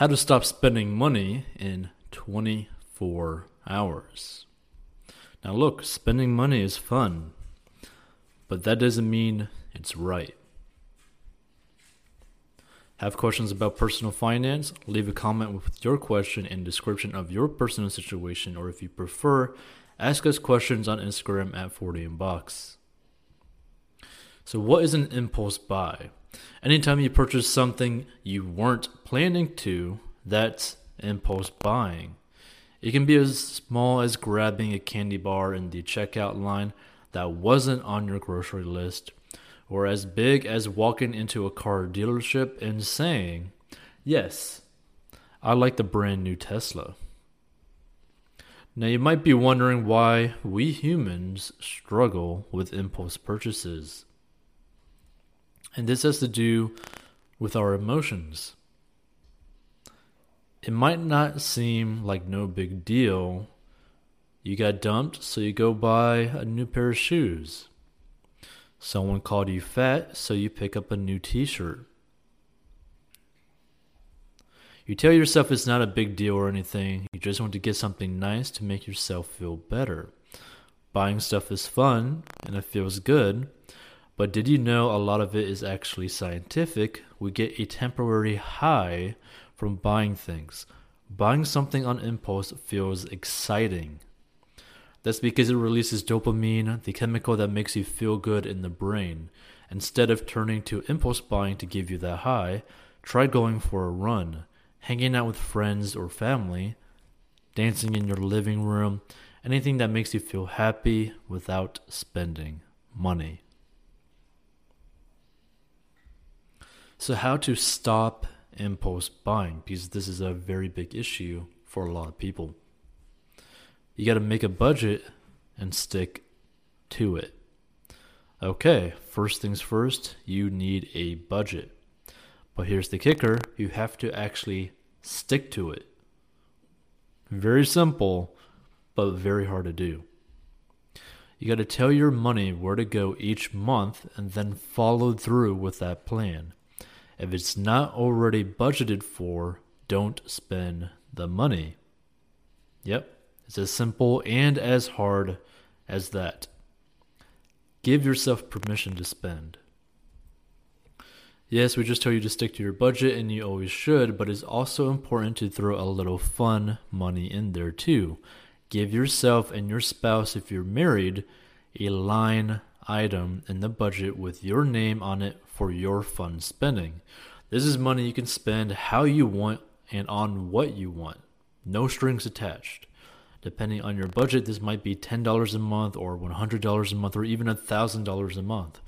How to stop spending money in 24 hours. Now, look, spending money is fun, but that doesn't mean it's right. Have questions about personal finance? Leave a comment with your question and description of your personal situation, or if you prefer, ask us questions on Instagram at 40inbox. So, what is an impulse buy? Anytime you purchase something you weren't planning to, that's impulse buying. It can be as small as grabbing a candy bar in the checkout line that wasn't on your grocery list or as big as walking into a car dealership and saying, Yes, I like the brand new Tesla. Now, you might be wondering why we humans struggle with impulse purchases. And this has to do with our emotions. It might not seem like no big deal. You got dumped, so you go buy a new pair of shoes. Someone called you fat, so you pick up a new t shirt. You tell yourself it's not a big deal or anything, you just want to get something nice to make yourself feel better. Buying stuff is fun and it feels good, but did you know a lot of it is actually scientific? We get a temporary high from buying things. Buying something on impulse feels exciting. That's because it releases dopamine, the chemical that makes you feel good in the brain. Instead of turning to impulse buying to give you that high, try going for a run, hanging out with friends or family, dancing in your living room, anything that makes you feel happy without spending money. So, how to stop impulse buying? Because this is a very big issue for a lot of people you got to make a budget and stick to it. Okay, first things first, you need a budget. But here's the kicker you have to actually stick to it. Very simple, but very hard to do. You got to tell your money where to go each month and then follow through with that plan. If it's not already budgeted for, don't spend the money. Yep, it's as simple and as hard as that. Give yourself permission to spend. Yes, we just told you to stick to your budget, and you always should, but it's also important to throw a little fun money in there too. Give yourself and your spouse, if you're married, a line item in the budget with your name on it for your fun spending. This is money you can spend how you want and on what you want, no strings attached. Depending on your budget, this might be $10 a month or $100 a month or even $1,000 a month.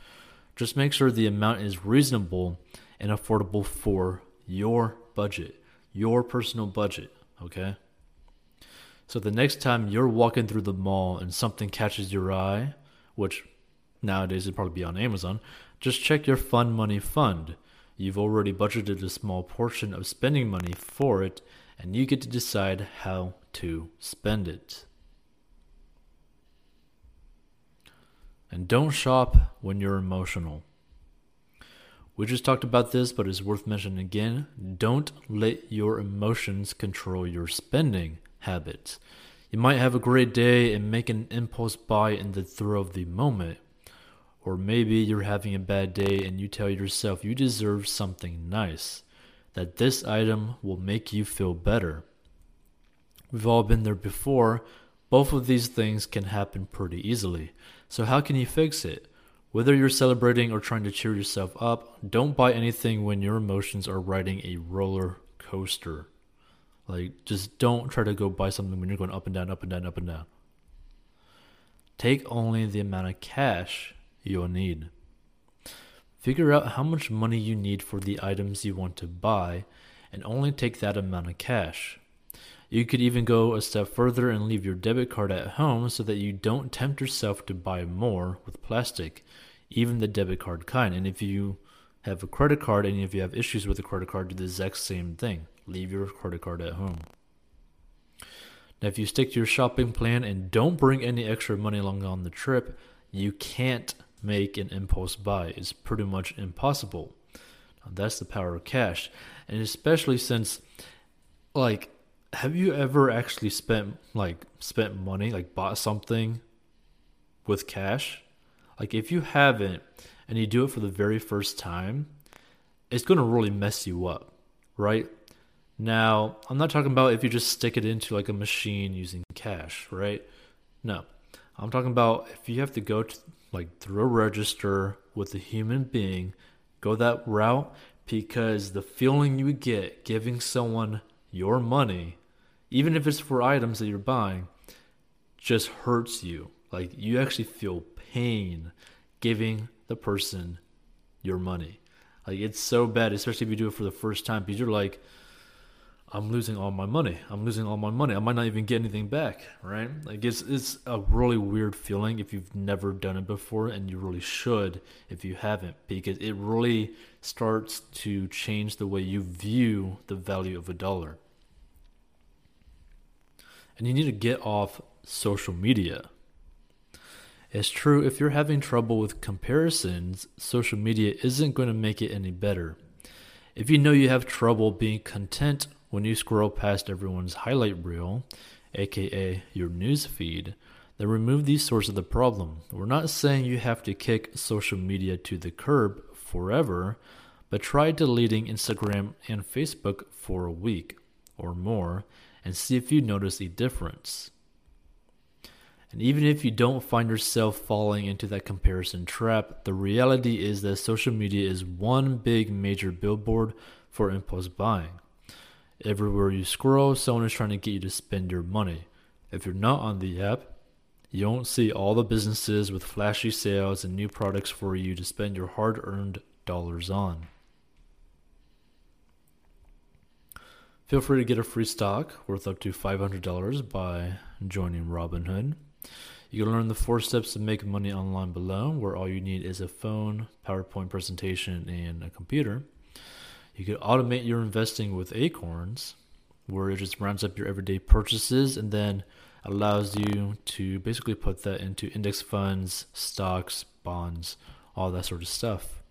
Just make sure the amount is reasonable and affordable for your budget, your personal budget, okay? So the next time you're walking through the mall and something catches your eye, which nowadays it'd probably be on Amazon, just check your fun money fund. You've already budgeted a small portion of spending money for it, and you get to decide how to spend it. And don't shop when you're emotional. We just talked about this, but it's worth mentioning again. Don't let your emotions control your spending habits. You might have a great day and make an impulse buy in the throw of the moment. Or maybe you're having a bad day and you tell yourself you deserve something nice, that this item will make you feel better. We've all been there before. Both of these things can happen pretty easily. So, how can you fix it? Whether you're celebrating or trying to cheer yourself up, don't buy anything when your emotions are riding a roller coaster. Like, just don't try to go buy something when you're going up and down, up and down, up and down. Take only the amount of cash you'll need. Figure out how much money you need for the items you want to buy and only take that amount of cash. You could even go a step further and leave your debit card at home so that you don't tempt yourself to buy more with plastic, even the debit card kind. And if you have a credit card and if you have issues with a credit card, do the exact same thing. Leave your credit card at home. Now, if you stick to your shopping plan and don't bring any extra money along on the trip, you can't make an impulse buy. is pretty much impossible. Now, that's the power of cash. And especially since like have you ever actually spent like spent money like bought something with cash like if you haven't and you do it for the very first time it's going to really mess you up right now i'm not talking about if you just stick it into like a machine using cash right no i'm talking about if you have to go to like through a register with a human being go that route because the feeling you get giving someone your money, even if it's for items that you're buying, just hurts you. Like you actually feel pain giving the person your money. Like it's so bad, especially if you do it for the first time, because you're like, I'm losing all my money. I'm losing all my money. I might not even get anything back, right? Like it's it's a really weird feeling if you've never done it before and you really should if you haven't because it really starts to change the way you view the value of a dollar. And you need to get off social media. It's true if you're having trouble with comparisons, social media isn't going to make it any better. If you know you have trouble being content when you scroll past everyone's highlight reel, aka your news feed, then remove these sources of the problem. We're not saying you have to kick social media to the curb forever, but try deleting Instagram and Facebook for a week or more and see if you notice a difference. And even if you don't find yourself falling into that comparison trap, the reality is that social media is one big major billboard for impulse buying. Everywhere you scroll, someone is trying to get you to spend your money. If you're not on the app, you won't see all the businesses with flashy sales and new products for you to spend your hard earned dollars on. Feel free to get a free stock worth up to $500 by joining Robinhood. You can learn the four steps to make money online below, where all you need is a phone, PowerPoint presentation, and a computer. You could automate your investing with Acorns, where it just rounds up your everyday purchases and then allows you to basically put that into index funds, stocks, bonds, all that sort of stuff.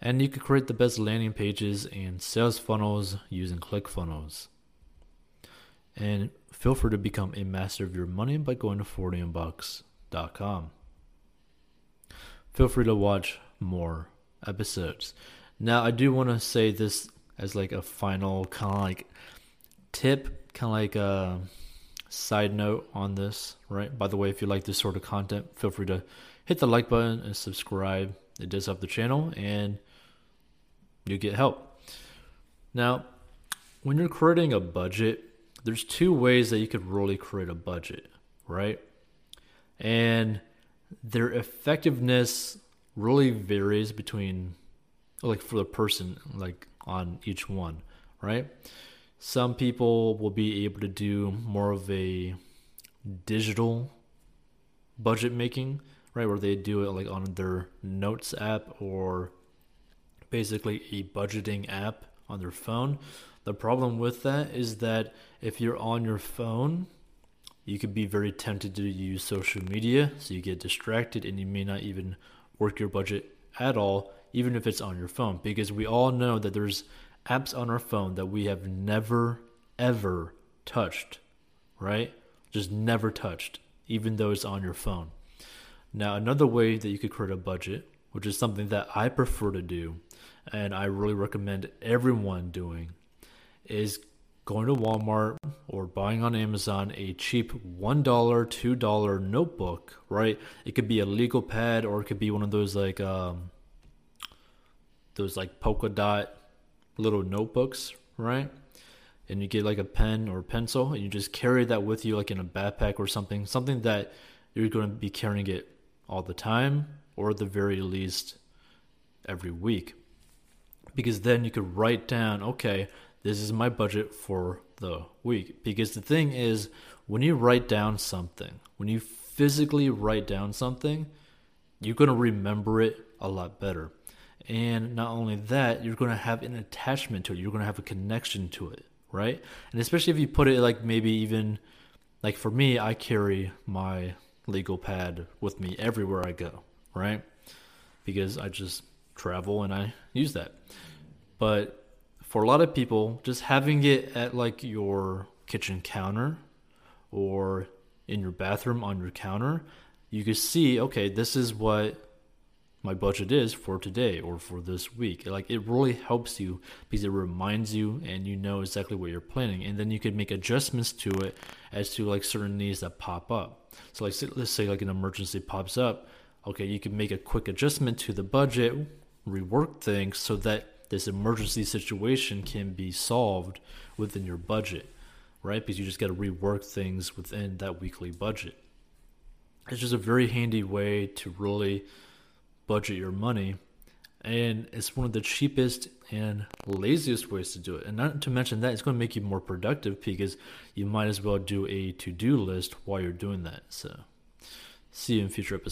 And you could create the best landing pages and sales funnels using ClickFunnels. And feel free to become a master of your money by going to 40bucks.com. Feel free to watch more episodes. Now, I do want to say this as like a final kind of like tip, kind of like a side note on this, right? By the way, if you like this sort of content, feel free to hit the like button and subscribe. It does help the channel and you get help. Now, when you're creating a budget, there's two ways that you could really create a budget, right? And their effectiveness really varies between like for the person like on each one, right? Some people will be able to do more of a digital budget making, right, where they do it like on their notes app or basically a budgeting app on their phone. The problem with that is that if you're on your phone, you could be very tempted to use social media, so you get distracted and you may not even work your budget at all even if it's on your phone, because we all know that there's apps on our phone that we have never, ever touched, right? Just never touched, even though it's on your phone. Now, another way that you could create a budget, which is something that I prefer to do, and I really recommend everyone doing, is going to Walmart or buying on Amazon a cheap $1, $2 notebook, right? It could be a legal pad or it could be one of those like um, those like polka dot little notebooks, right? And you get like a pen or pencil and you just carry that with you like in a backpack or something, something that you're going to be carrying it all the time or at the very least every week. Because then you could write down, okay, this is my budget for the week. Because the thing is, when you write down something, when you physically write down something, you're going to remember it a lot better. And not only that, you're going to have an attachment to it. You're going to have a connection to it, right? And especially if you put it like maybe even like for me, I carry my legal pad with me everywhere I go, right? Because I just travel and I use that. But for a lot of people, just having it at like your kitchen counter or in your bathroom on your counter, you can see, okay, this is what my budget is for today or for this week. Like it really helps you because it reminds you and you know exactly what you're planning. And then you can make adjustments to it as to like certain needs that pop up. So like let's say like an emergency pops up. Okay, you can make a quick adjustment to the budget, rework things so that this emergency situation can be solved within your budget, right? Because you just got to rework things within that weekly budget. It's just a very handy way to really budget your money. And it's one of the cheapest and laziest ways to do it. And not to mention that, it's going to make you more productive because you might as well do a to do list while you're doing that. So, see you in future episodes.